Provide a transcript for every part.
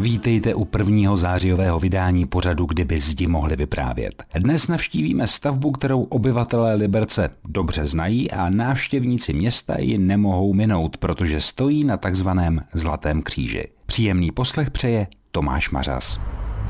Vítejte u prvního zářijového vydání pořadu, kdyby zdi mohli vyprávět. Dnes navštívíme stavbu, kterou obyvatelé Liberce dobře znají a návštěvníci města ji nemohou minout, protože stojí na takzvaném Zlatém kříži. Příjemný poslech přeje Tomáš Mařas.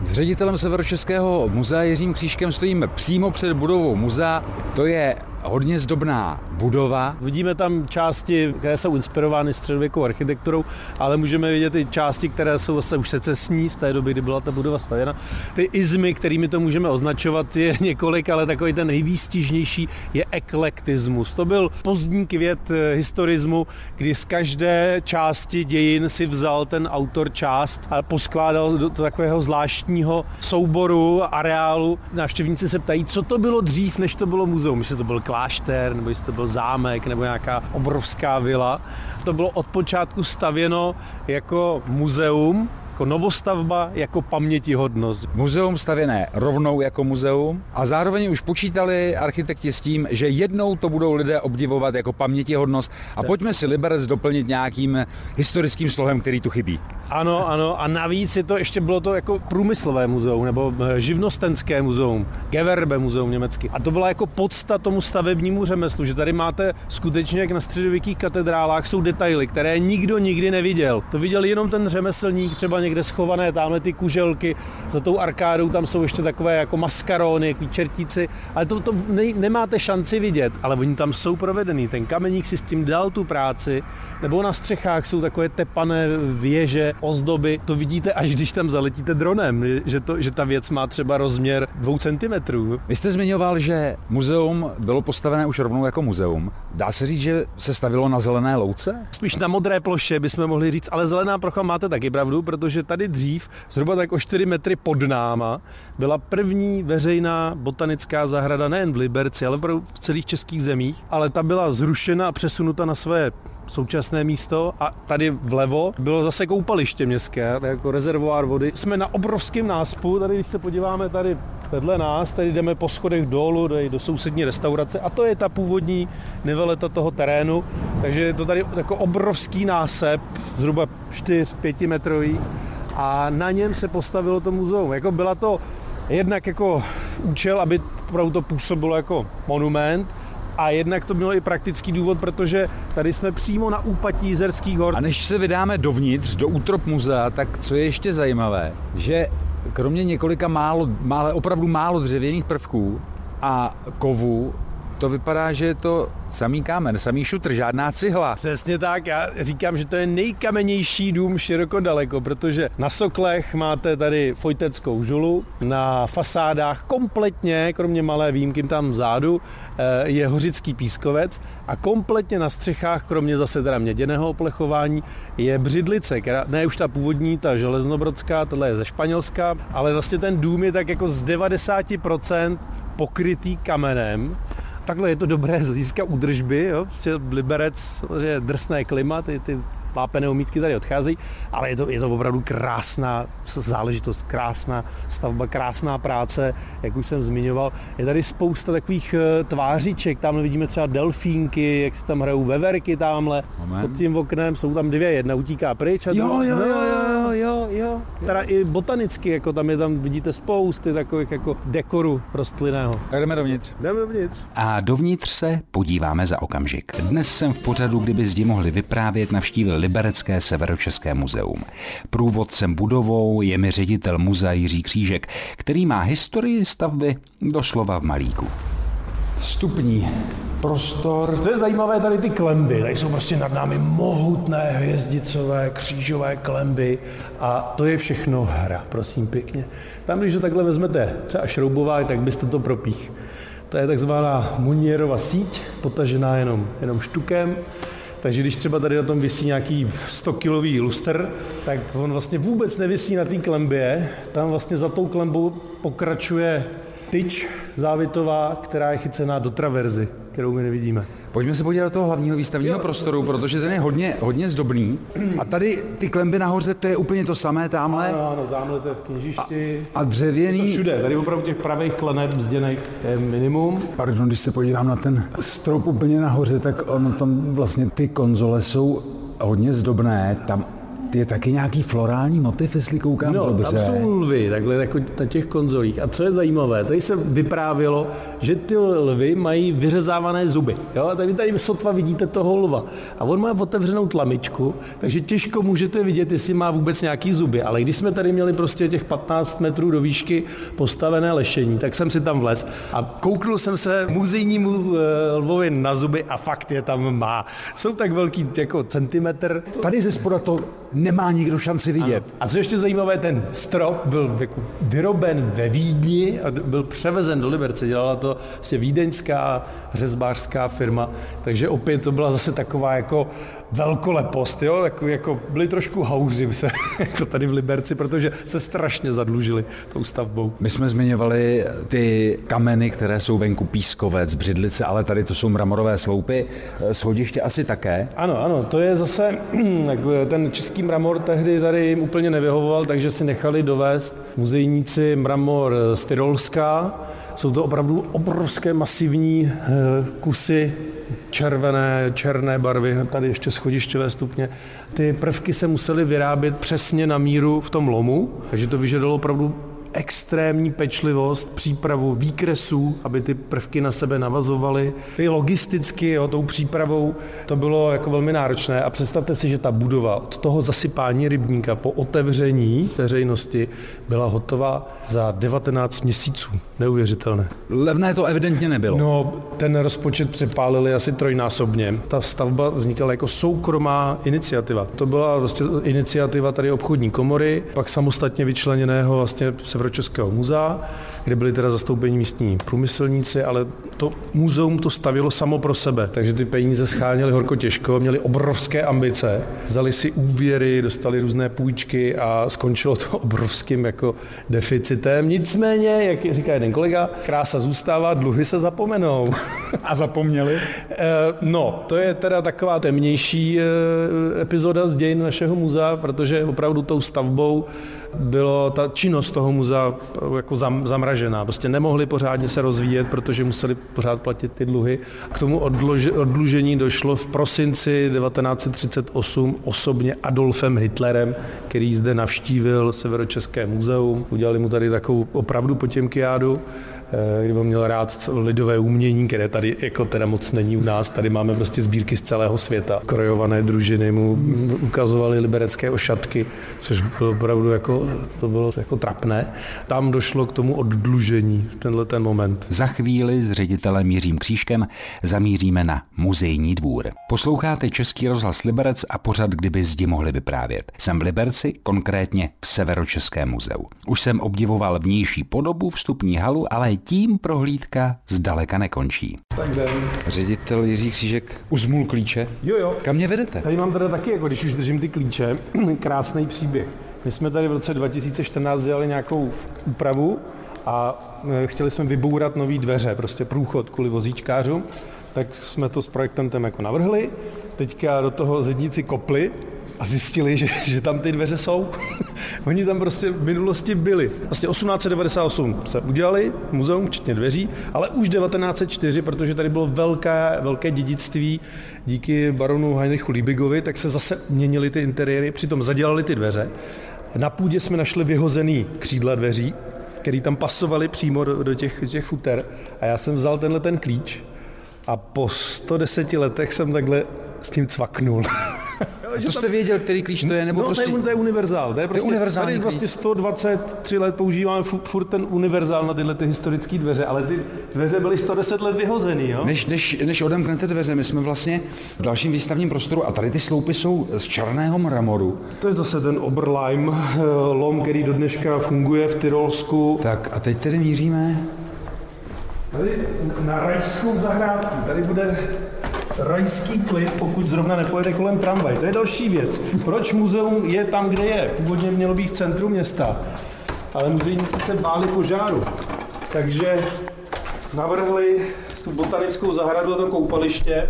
S ředitelem Severočeského muzea Jiřím Křížkem stojíme přímo před budovou muzea. To je hodně zdobná budova. Vidíme tam části, které jsou inspirovány středověkou architekturou, ale můžeme vidět i části, které jsou zase už secesní z té doby, kdy byla ta budova stavěna. Ty izmy, kterými to můžeme označovat, je několik, ale takový ten nejvýstižnější je eklektismus. To byl pozdní květ eh, historismu, kdy z každé části dějin si vzal ten autor část a poskládal do takového zvláštního souboru, areálu. Návštěvníci se ptají, co to bylo dřív, než to bylo muzeum. Jestli to byl klášter, nebo jestli to byl zámek, nebo nějaká obrovská vila. To bylo od počátku stavěno jako muzeum, jako novostavba, jako pamětihodnost. Muzeum stavěné rovnou jako muzeum a zároveň už počítali architekti s tím, že jednou to budou lidé obdivovat jako pamětihodnost a pojďme si Liberec doplnit nějakým historickým slohem, který tu chybí. Ano, ano a navíc je to ještě bylo to jako průmyslové muzeum nebo eh, živnostenské muzeum, Gewerbe muzeum německy. A to byla jako podsta tomu stavebnímu řemeslu, že tady máte skutečně jak na středověkých katedrálách jsou detaily, které nikdo nikdy neviděl. To viděl jenom ten řemeslník třeba někde schované, tamhle ty kuželky, za tou arkádou tam jsou ještě takové jako maskarony, jako čertíci, ale to, to ne, nemáte šanci vidět, ale oni tam jsou provedený. Ten kameník si s tím dal tu práci, nebo na střechách jsou takové tepané věže, ozdoby, to vidíte, až když tam zaletíte dronem, že, to, že ta věc má třeba rozměr dvou centimetrů. Vy jste zmiňoval, že muzeum bylo postavené už rovnou jako muzeum. Dá se říct, že se stavilo na zelené louce? Spíš na modré ploše bychom mohli říct, ale zelená plocha máte taky pravdu, protože že tady dřív, zhruba tak o 4 metry pod náma, byla první veřejná botanická zahrada nejen v Liberci, ale v celých českých zemích, ale ta byla zrušena a přesunuta na své současné místo a tady vlevo bylo zase koupaliště městské, jako rezervoár vody. Jsme na obrovském náspu, tady když se podíváme tady vedle nás, tady jdeme po schodech dolů do, do sousední restaurace a to je ta původní niveleta toho terénu, takže je to tady jako obrovský násep, zhruba 4-5 metrový a na něm se postavilo to muzeum. Jako byla to jednak jako účel, aby opravdu to působilo jako monument, a jednak to bylo i praktický důvod, protože tady jsme přímo na úpatí Jizerských hor. A než se vydáme dovnitř, do útrop muzea, tak co je ještě zajímavé, že kromě několika málo, málo, opravdu málo dřevěných prvků a kovů, to vypadá, že je to samý kámen, samý šutr, žádná cihla. Přesně tak, já říkám, že to je nejkamenější dům široko daleko, protože na soklech máte tady fojteckou žulu, na fasádách kompletně, kromě malé výjimky tam vzadu, eh, je hořický pískovec a kompletně na střechách, kromě zase teda měděného oplechování, je břidlice, která, ne už ta původní, ta železnobrodská, tohle je ze Španělska, ale vlastně ten dům je tak jako z 90% pokrytý kamenem takhle je to dobré z hlediska údržby, jo? Prostě Liberec je drsné klima, ty, ty vápené omítky tady odcházejí, ale je to, je to opravdu krásná záležitost, krásná stavba, krásná práce, jak už jsem zmiňoval. Je tady spousta takových eh, tvářiček, tam vidíme třeba delfínky, jak se tam hrajou veverky tamhle, Moment. pod tím oknem jsou tam dvě, jedna utíká pryč a jo, jo, jo, jo, jo, jo. Teda i botanicky, jako tam je tam vidíte spousty takových jako dekoru rostlinného. Tak jdeme dovnitř. Jdeme dovnitř. A dovnitř se podíváme za okamžik. Dnes jsem v pořadu, kdyby zdi mohli vyprávět, navštívil Liberecké severočeské muzeum. Průvodcem budovou je mi ředitel muzea Jiří Křížek, který má historii stavby doslova v malíku. Vstupní prostor. To je zajímavé tady ty klemby. Tady jsou prostě nad námi mohutné hvězdicové křížové klemby a to je všechno hra, prosím pěkně. Tam, když to takhle vezmete třeba šroubová, tak byste to propích. To je takzvaná Munierova síť, potažená jenom, jenom štukem. Takže když třeba tady na tom vysí nějaký 100 kilový luster, tak on vlastně vůbec nevisí na té klembě. Tam vlastně za tou klembou pokračuje tyč závitová, která je chycená do traverzy, kterou my nevidíme. Pojďme se podívat do toho hlavního výstavního jo. prostoru, protože ten je hodně, hodně zdobný. A tady ty klemby nahoře, to je úplně to samé tamhle. Ano, ano, tamhle to je v kněžišti. A, a dřevěný... Je to všude, tady opravdu těch pravých kleneb zděných je minimum. Pardon, když se podívám na ten strop úplně nahoře, tak ono tam vlastně ty konzole jsou hodně zdobné. Tam je taky nějaký florální motiv, jestli koukám no, dobře. tam jsou lvy, takhle jako na těch konzolích. A co je zajímavé, tady se vyprávělo, že ty lvy mají vyřezávané zuby. Jo? A tady, tady sotva vidíte toho lva. A on má otevřenou tlamičku, takže těžko můžete vidět, jestli má vůbec nějaký zuby. Ale když jsme tady měli prostě těch 15 metrů do výšky postavené lešení, tak jsem si tam vlez a kouknul jsem se muzejnímu eh, lvovi na zuby a fakt je tam má. Jsou tak velký jako centimetr. Tady ze spoda to nemá nikdo šanci vidět. Ano. A co ještě zajímavé, ten strop byl jako vyroben ve Vídni a byl převezen do Liberce. Dělala to vlastně vídeňská řezbářská firma, takže opět to byla zase taková jako velkolepost, jo? Jako, jako byli trošku hauři se, jako tady v Liberci, protože se strašně zadlužili tou stavbou. My jsme zmiňovali ty kameny, které jsou venku pískovec, břidlice, ale tady to jsou mramorové sloupy, schodiště asi také. Ano, ano, to je zase, ten český mramor tehdy tady jim úplně nevyhovoval, takže si nechali dovést muzejníci mramor z Tyrolska, jsou to opravdu obrovské masivní eh, kusy červené, černé barvy, tady ještě schodišťové stupně. Ty prvky se musely vyrábět přesně na míru v tom lomu, takže to vyžadalo opravdu extrémní pečlivost, přípravu výkresů, aby ty prvky na sebe navazovaly. I logisticky, jo, tou přípravou, to bylo jako velmi náročné. A představte si, že ta budova od toho zasypání rybníka po otevření veřejnosti byla hotová za 19 měsíců. Neuvěřitelné. Levné to evidentně nebylo. No, ten rozpočet přepálili asi trojnásobně. Ta stavba vznikala jako soukromá iniciativa. To byla vlastně iniciativa tady obchodní komory, pak samostatně vyčleněného vlastně Severočeského muzea, kde byli teda zastoupení místní průmyslníci, ale to muzeum to stavilo samo pro sebe, takže ty peníze scháněli horko těžko, měli obrovské ambice, vzali si úvěry, dostali různé půjčky a skončilo to obrovským jako deficitem. Nicméně, jak říká jeden kolega, krása zůstává, dluhy se zapomenou. A zapomněli? Eh, no, to je teda taková temnější eh, epizoda z dějin našeho muzea, protože opravdu tou stavbou bylo ta činnost toho muzea jako zam, zamražená. Prostě nemohli pořádně se rozvíjet, protože museli pořád platit ty dluhy. K tomu odlužení došlo v prosinci 1938 osobně Adolfem Hitlerem, který zde navštívil Severočeské muzeum. Udělali mu tady takovou opravdu potěmkiádu Eh, kdyby měl rád lidové umění, které tady jako teda moc není u nás. Tady máme prostě sbírky z celého světa. Krojované družiny mu ukazovali liberecké ošatky, což bylo opravdu jako, to bylo jako trapné. Tam došlo k tomu oddlužení, tenhle ten moment. Za chvíli s ředitelem Jiřím Křížkem zamíříme na muzejní dvůr. Posloucháte Český rozhlas Liberec a pořad, kdyby zdi mohli vyprávět. Jsem v Liberci, konkrétně v Severočeském muzeu. Už jsem obdivoval vnější podobu, vstupní halu, ale tím prohlídka zdaleka nekončí. Tak den. Ředitel Jiří Křížek uzmul klíče. Jo, jo. Kam mě vedete? Tady mám teda taky, jako když už držím ty klíče, krásný příběh. My jsme tady v roce 2014 dělali nějakou úpravu a e, chtěli jsme vybourat nový dveře, prostě průchod kvůli vozíčkářům, tak jsme to s projektentem jako navrhli. Teďka do toho zedníci kopli a zjistili, že, že tam ty dveře jsou. Oni tam prostě v minulosti byli. Vlastně 1898 se udělali, muzeum, včetně dveří, ale už 1904, protože tady bylo velké, velké dědictví díky baronu Heinrichu Liebigovi, tak se zase měnily ty interiéry, přitom zadělali ty dveře. Na půdě jsme našli vyhozený křídla dveří, který tam pasovali přímo do, do těch, těch futer. A já jsem vzal tenhle ten klíč a po 110 letech jsem takhle s tím cvaknul. to jste věděl, který klíč to je? Nebo no, prostě... to, je, to je univerzál. To je, prostě, univerzální tady vlastně 123 let používáme furt, furt ten univerzál na tyhle ty historické dveře, ale ty dveře byly 110 let vyhozený. Jo? Než, než, než odemknete dveře, my jsme vlastně v dalším výstavním prostoru a tady ty sloupy jsou z černého mramoru. To je zase ten Oberleim, eh, lom, který do dneška funguje v Tyrolsku. Tak a teď tedy míříme Tady na rajskou zahrádku. Tady bude rajský klid, pokud zrovna nepojede kolem tramvaj. To je další věc. Proč muzeum je tam, kde je? Původně mělo být v centru města, ale muzejníci se báli požáru. Takže navrhli tu botanickou zahradu a to koupaliště,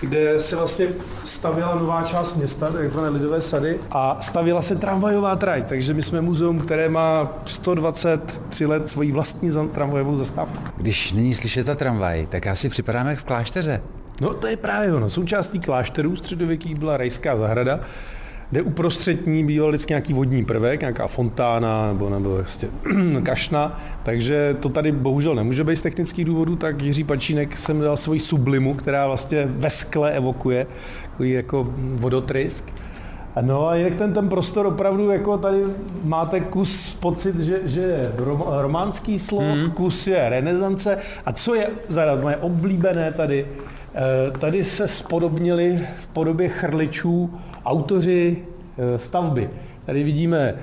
kde se vlastně stavila nová část města, takzvané lidové sady, a stavila se tramvajová trať, takže my jsme muzeum, které má 123 let svoji vlastní tramvajovou zastávku. Když není slyšet ta tramvaj, tak asi připadáme v klášteře. No to je právě ono. Součástí klášterů středověkých byla rajská zahrada, kde uprostřední býval vždycky nějaký vodní prvek, nějaká fontána nebo, nebo vlastně kašna, takže to tady bohužel nemůže být z technických důvodů, tak Jiří Pačínek jsem dal svoji sublimu, která vlastně ve skle evokuje jako vodotrysk. No a jak ten, ten prostor opravdu, jako tady máte kus pocit, že, že je románský slov, hmm. kus je renesance. A co je za moje oblíbené tady, tady se spodobnili v podobě chrličů autoři eh, stavby. Tady vidíme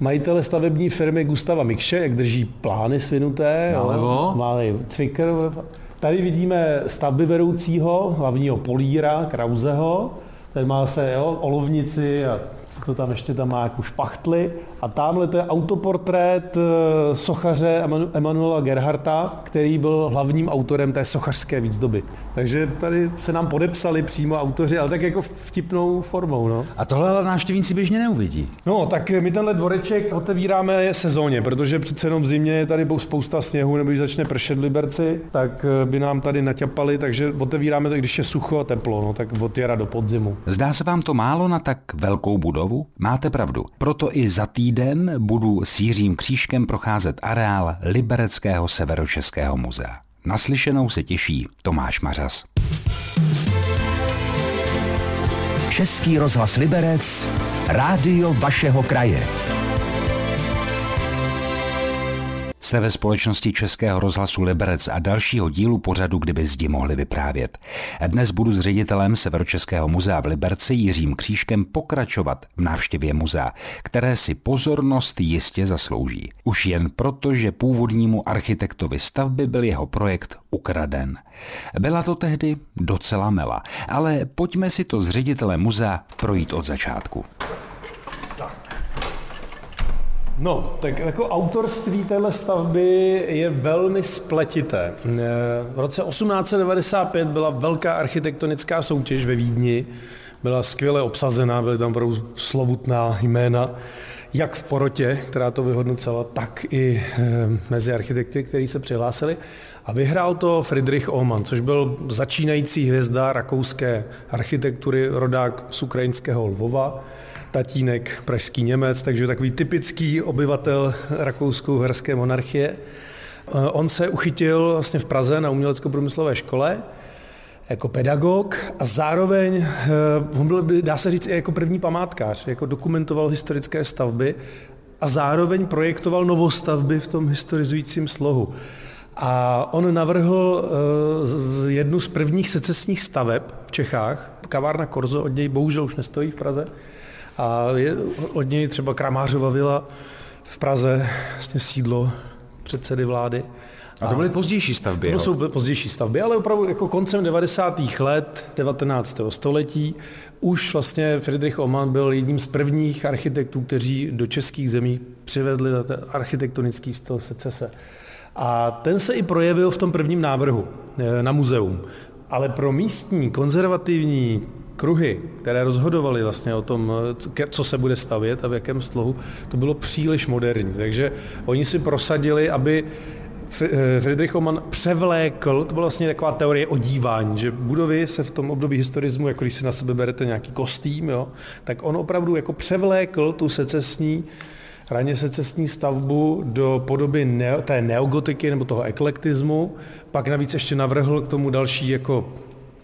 majitele stavební firmy Gustava Mikše, jak drží plány svinuté. Jo, má cvikr. Tady vidíme stavby vedoucího, hlavního políra, Krauzeho. Ten má se jo, olovnici a co to tam ještě tam má, jako špachtly. A tamhle to je autoportrét eh, sochaře Emanuela Gerharta, který byl hlavním autorem té sochařské výzdoby. Takže tady se nám podepsali přímo autoři, ale tak jako vtipnou formou. No. A tohle ale návštěvníci běžně neuvidí. No, tak my tenhle dvoreček otevíráme sezóně, protože přece jenom v zimě je tady spousta sněhu, nebo když začne pršet Liberci, tak eh, by nám tady naťapali, takže otevíráme to, když je sucho a teplo, no, tak od jara do podzimu. Zdá se vám to málo na tak velkou budovu? Máte pravdu. Proto i za týden budu s Jiřím Křížkem procházet areál Libereckého severočeského muzea. Naslyšenou se těší Tomáš Mařas. Český rozhlas Liberec, rádio vašeho kraje. Jste ve společnosti Českého rozhlasu Liberec a dalšího dílu pořadu, kdyby zdi mohli vyprávět. Dnes budu s ředitelem Severočeského muzea v Liberci Jiřím Křížkem pokračovat v návštěvě muzea, které si pozornost jistě zaslouží. Už jen proto, že původnímu architektovi stavby byl jeho projekt ukraden. Byla to tehdy docela mela, ale pojďme si to s ředitelem muzea projít od začátku. No, tak jako autorství téhle stavby je velmi spletité. V roce 1895 byla velká architektonická soutěž ve Vídni, byla skvěle obsazená, byly tam opravdu slovutná jména, jak v porotě, která to vyhodnocela, tak i eh, mezi architekty, kteří se přihlásili. A vyhrál to Friedrich Oman, což byl začínající hvězda rakouské architektury, rodák z ukrajinského Lvova tatínek pražský Němec, takže takový typický obyvatel rakouskou-herské monarchie. Eh, on se uchytil vlastně v Praze na umělecko-průmyslové škole jako pedagog a zároveň eh, on byl, dá se říct, i jako první památkář, jako dokumentoval historické stavby a zároveň projektoval novostavby v tom historizujícím slohu. A on navrhl eh, jednu z prvních secesních staveb v Čechách, kavárna Korzo, od něj bohužel už nestojí v Praze, a je od něj třeba Kramářova vila v Praze, vlastně sídlo předsedy vlády. A to byly pozdější stavby. To jsou pozdější stavby, ale opravdu jako koncem 90. let 19. století už vlastně Friedrich Oman byl jedním z prvních architektů, kteří do českých zemí přivedli ten architektonický styl secese. A ten se i projevil v tom prvním návrhu eh, na muzeum. Ale pro místní konzervativní kruhy, které rozhodovaly vlastně o tom, co se bude stavět a v jakém slohu, to bylo příliš moderní. Takže oni si prosadili, aby eh, Friedrich Oman převlékl, to byla vlastně taková teorie odívání, že budovy se v tom období historismu, jako když si na sebe berete nějaký kostým, jo, tak on opravdu jako převlékl tu secesní raně secesní stavbu do podoby neo, té neogotiky nebo toho eklektismu, pak navíc ještě navrhl k tomu další jako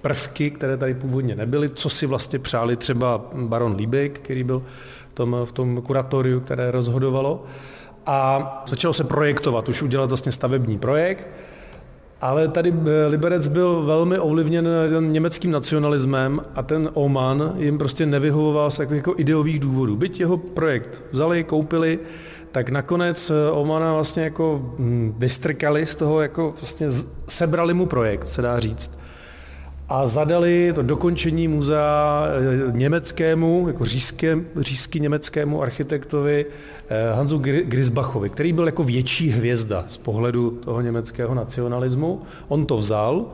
prvky, které tady původně nebyly, co si vlastně přáli třeba baron Liebig, který byl v tom, v tom kuratoriu, které rozhodovalo. A začalo se projektovat, už udělat vlastně stavební projekt, ale tady eh, Liberec byl velmi ovlivněn německým nacionalismem a ten Oman jim prostě nevyhovoval z takových jako ideových důvodů. Byť jeho projekt vzali, koupili, tak nakonec eh, Omana vlastně jako hm, vystrkali z toho, jako vlastně sebrali mu projekt, se dá říct a zadali to dokončení muzea eh, německému, jako řízké, řízky německému architektovi eh, Hansu Grisbachovi, který byl jako větší hvězda z pohledu toho německého nacionalismu. On to vzal,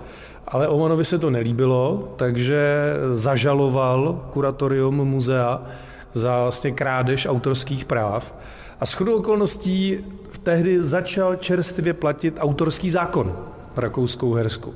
ale Omanovi se to nelíbilo, takže zažaloval kuratorium muzea za vlastně krádež autorských práv. A s okolností tehdy začal čerstvě platit autorský zákon Rakouskou Hersku.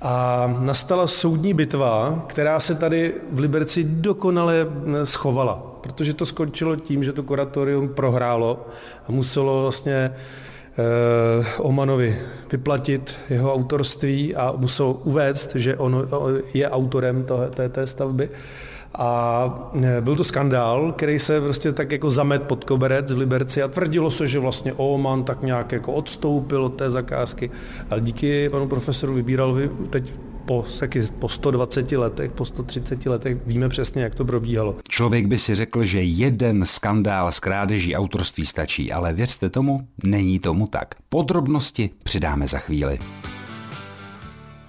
A nastala soudní bitva, která se tady v Liberci dokonale schovala, protože to skončilo tím, že to kuratorium prohrálo a muselo vlastně eh, Omanovi vyplatit jeho autorství a musel uvést, že on je autorem té, té stavby. A e, byl to skandál, který se prostě tak jako zamet pod koberec v Liberci a tvrdilo se, že vlastně Oman tak nějak jako odstoupil od té zakázky. Ale díky panu profesoru vybíral teď po, taky po 120 letech, po 130 letech víme přesně, jak to probíhalo. Člověk by si řekl, že jeden skandál s krádeží autorství stačí, ale věřte tomu, není tomu tak. Podrobnosti přidáme za chvíli.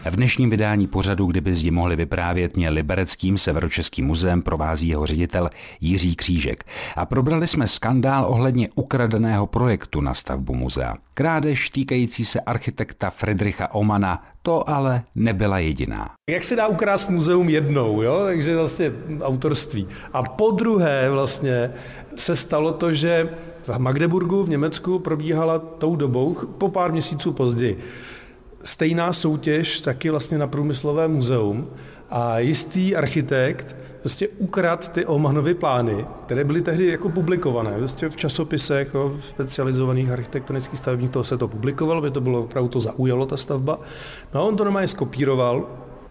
V dnešním vydání pořadu, kdyby zdi mohli vyprávět, mě Libereckým severočeským muzeem provází jeho ředitel Jiří Křížek. A probrali jsme skandál ohledně ukradeného projektu na stavbu muzea. Krádež týkající se architekta Friedricha Omana, to ale nebyla jediná. Jak se dá ukrást muzeum jednou, jo? takže vlastně autorství. A po druhé vlastně se stalo to, že v Magdeburgu v Německu probíhala tou dobou, po pár měsíců později, stejná soutěž taky vlastně na průmyslové muzeum a jistý architekt prostě ukrad ty Omanovy plány, které byly tehdy jako publikované. Prostě v časopisech jo, specializovaných architektonických stavebních toho se to publikovalo, by to bylo opravdu to zaujalo, ta stavba. No a on to normálně skopíroval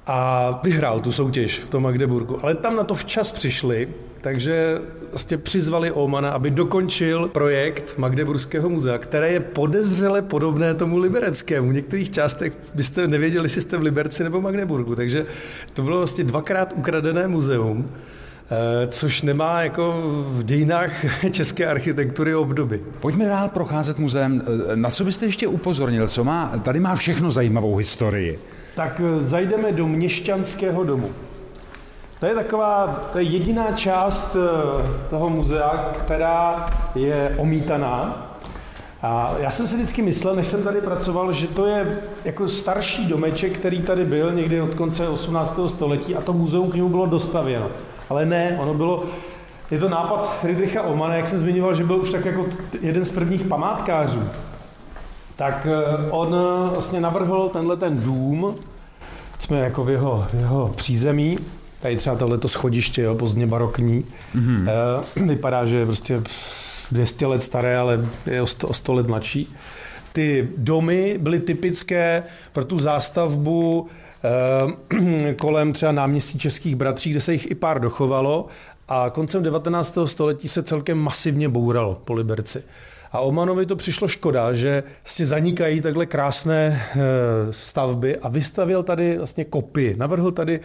a vyhrál tu soutěž v tom Magdeburgu. Ale tam na to včas přišli, takže vlastně přizvali Omana, aby dokončil projekt Magdeburského muzea, které je podezřele podobné tomu libereckému. V některých částech byste nevěděli, jestli jste v Liberci nebo Magdeburgu, takže to bylo vlastně dvakrát ukradené muzeum, eh, což nemá jako v dějinách české architektury obdoby. Pojďme dál procházet muzeem. Eh, na co byste ještě upozornil? Co má, tady má všechno zajímavou historii. Tak eh, zajdeme do Měšťanského domu. To je taková, to je jediná část eh, toho muzea, která je omítaná. A já jsem si vždycky myslel, než jsem tady pracoval, že to je jako starší domeček, který tady byl někdy od konce 18. století a to muzeum k němu bylo dostavěno. Ale ne, ono bylo, je to nápad Friedricha Omana, jak jsem zmiňoval, že byl už tak jako jeden z prvních památkářů. Tak eh, on eh, vlastně navrhl tenhle ten dům, jsme jako v jeho, v jeho přízemí, Tady třeba tohleto schodiště, jo, pozdně barokní. Mm-hmm. E, vypadá, že je prostě 200 let staré, ale je o 100, o 100 let mladší. Ty domy byly typické pro tu zástavbu e, kolem třeba náměstí českých bratří, kde se jich i pár dochovalo a koncem 19. století se celkem masivně bouralo po Liberci. A Omanovi to přišlo škoda, že vlastně zanikají takhle krásné eh, stavby a vystavil tady vlastně kopii. Navrhl tady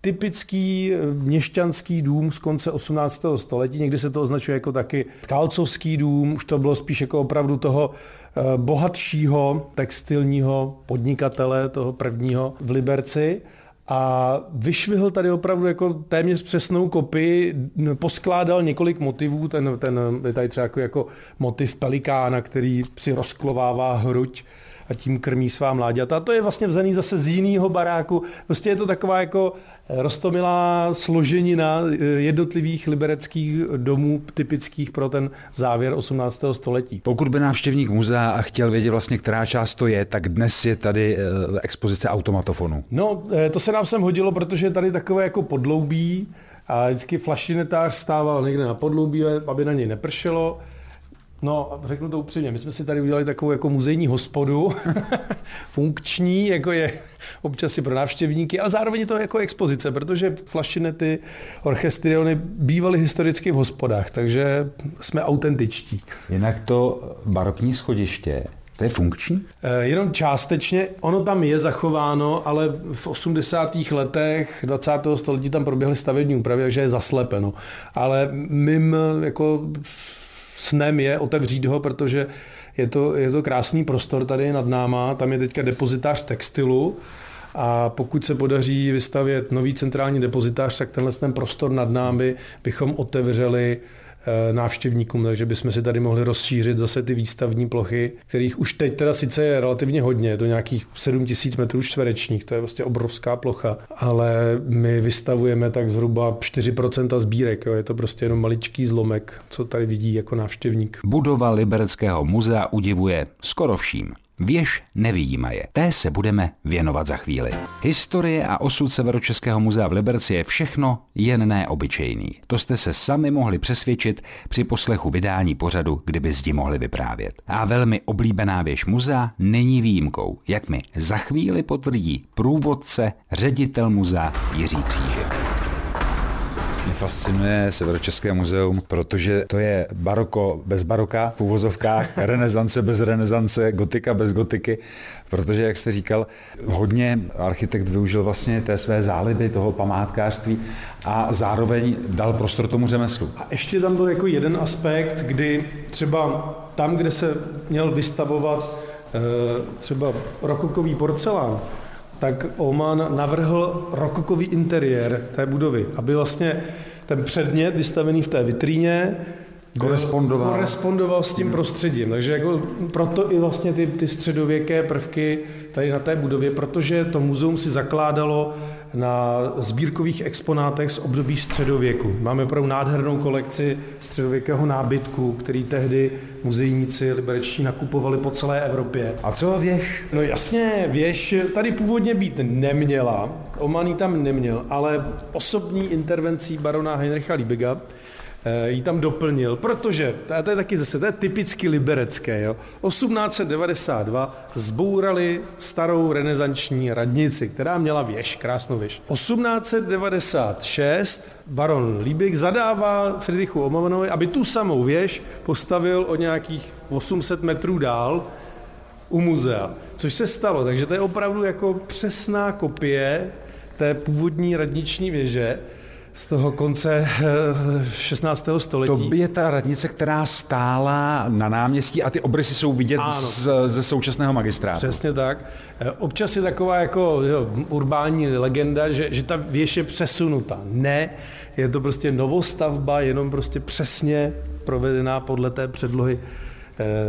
typický eh, měšťanský dům z konce 18. století, někdy se to označuje jako taky tkálcovský dům, už to bylo spíš jako opravdu toho eh, bohatšího textilního podnikatele, toho prvního v Liberci. A vyšvihl tady opravdu jako téměř přesnou kopii, poskládal několik motivů, ten, ten je tady třeba jako, jako motiv pelikána, který si rozklovává hruď a tím krmí svá mláďata. To je vlastně vzaný zase z jiného baráku. Prostě je to taková jako rostomilá složenina eh, jednotlivých libereckých domů typických pro ten závěr 18. století. Pokud by návštěvník muzea a chtěl vědět vlastně, která část to je, tak dnes je tady eh, expozice automatofonu. No, eh, to se nám sem hodilo, protože je tady takové jako podloubí a vždycky flašinetář stával někde na podloubí, aby na něj nepršelo No, řeknu to upřímně, my jsme si tady udělali takovou jako muzejní hospodu, funkční, jako je občas i pro návštěvníky, ale zároveň je to jako expozice, protože flašinety, orchestriony bývaly historicky v hospodách, takže jsme autentičtí. Jinak to barokní schodiště, to je funkční? E, jenom částečně. Ono tam je zachováno, ale v 80. letech 20. století tam proběhly stavební úpravy, takže je zaslepeno. Ale mým jako snem je otevřít ho, protože je to, je to krásný prostor tady nad náma, tam je teďka depozitář textilu a pokud se podaří vystavět nový centrální depozitář, tak tenhle ten prostor nad námi bychom otevřeli návštěvníkům, takže bychom si tady mohli rozšířit zase ty výstavní plochy, kterých už teď teda sice je relativně hodně, to nějakých 7000 metrů čtverečních, to je vlastně obrovská plocha, ale my vystavujeme tak zhruba 4% sbírek, jo, je to prostě jenom maličký zlomek, co tady vidí jako návštěvník. Budova Libereckého muzea udivuje skoro vším. Věž nevýjímaje. Té se budeme věnovat za chvíli. Historie a osud Severočeského muzea v Liberci je všechno jen neobyčejný. To jste se sami mohli přesvědčit při poslechu vydání pořadu, kdyby zdi mohli vyprávět. A velmi oblíbená věž muzea není výjimkou, jak mi za chvíli potvrdí průvodce, ředitel muzea Jiří Křížek. Mě fascinuje Severočeské muzeum, protože to je baroko bez baroka v úvozovkách, renesance bez renesance, gotika bez gotiky, protože, jak jste říkal, hodně architekt využil vlastně té své záliby, toho památkářství a zároveň dal prostor tomu řemeslu. A ještě tam byl jako jeden aspekt, kdy třeba tam, kde se měl vystavovat eh, třeba rokokový porcelán, tak Oman navrhl rokokový interiér té budovy, aby vlastně ten předmět vystavený v té vitríně korespondoval. korespondoval s tím prostředím. Takže jako proto i vlastně ty, ty středověké prvky tady na té budově, protože to muzeum si zakládalo na sbírkových exponátech z období středověku. Máme opravdu nádhernou kolekci středověkého nábytku, který tehdy muzejníci liberečtí nakupovali po celé Evropě. A co věž? No jasně, věž tady původně být neměla, Oman tam neměl, ale osobní intervencí barona Heinricha Liebiga Eh, ji tam doplnil, protože, to je taky zase, to je typicky liberecké, jo. 1892 zbourali starou renesanční radnici, která měla věž, krásnou věž. 1896 baron Liebig zadává Friedrichu Omanovi, aby tu samou věž postavil o nějakých 800 metrů dál u muzea, což se stalo, takže to je opravdu jako přesná kopie té původní radniční věže, z toho konce 16. Eh, století. To je ta radnice, která stála na náměstí a ty obrysy jsou vidět ano, z, ze současného magistrátu. Přesně tak. Eh, občas je taková jako jo, urbání legenda, že, že ta věž je přesunuta. Ne, je to prostě novostavba, jenom prostě přesně provedená podle té předlohy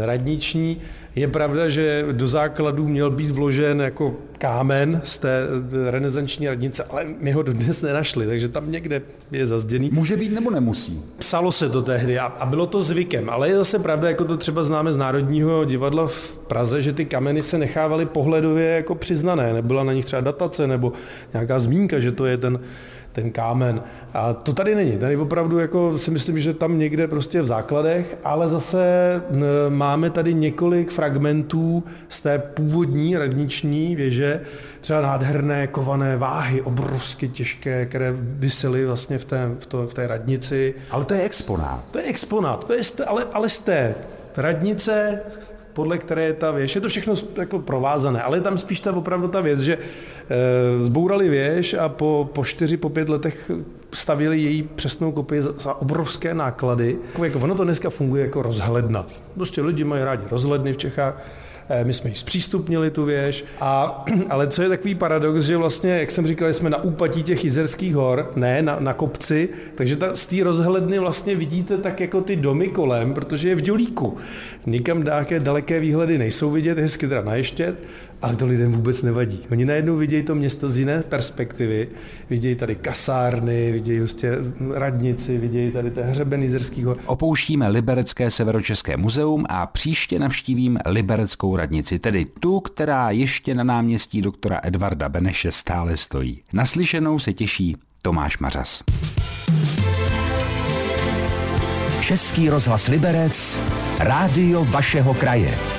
radniční. Je pravda, že do základů měl být vložen jako kámen z té renesanční radnice, ale my ho dnes nenašli, takže tam někde je zazděný. Může být nebo nemusí? Psalo se to tehdy a, a bylo to zvykem, ale je zase pravda, jako to třeba známe z Národního divadla v Praze, že ty kameny se nechávaly pohledově jako přiznané, nebyla na nich třeba datace nebo nějaká zmínka, že to je ten ten kámen. A to tady není. Tady opravdu jako si myslím, že tam někde prostě v základech, ale zase máme tady několik fragmentů z té původní radniční věže, třeba nádherné kované váhy, obrovsky těžké, které vysely vlastně v té, v, to, v té radnici. Ale to je exponát. To je exponát, to je, ale, ale z té radnice podle které je ta věž. Je to všechno jako provázané, ale je tam spíš ta opravdu ta věc, že zbourali věž a po, po čtyři, po pět letech stavili její přesnou kopii za, za obrovské náklady. Jako, jako ono to dneska funguje jako rozhledna. Prostě lidi mají rádi rozhledny v Čechách, Eh, my jsme ji zpřístupnili tu věž, a, ale co je takový paradox, že vlastně, jak jsem říkal, jsme na úpatí těch Jizerských hor, ne na, na kopci, takže ta, z té rozhledny vlastně vidíte tak jako ty domy kolem, protože je v dělíku. Nikam dáké daleké výhledy nejsou vidět, hezky teda na ještě, ale to lidem vůbec nevadí. Oni najednou vidějí to město z jiné perspektivy, vidějí tady kasárny, vidějí prostě radnici, vidějí tady ten hřeben Jizerských hor. Opouštíme Liberecké severočeské muzeum a příště navštívím Libereckou radnici, tedy tu, která ještě na náměstí doktora Edvarda Beneše stále stojí. Naslyšenou se těší Tomáš Mařas. Český rozhlas Liberec, rádio vašeho kraje.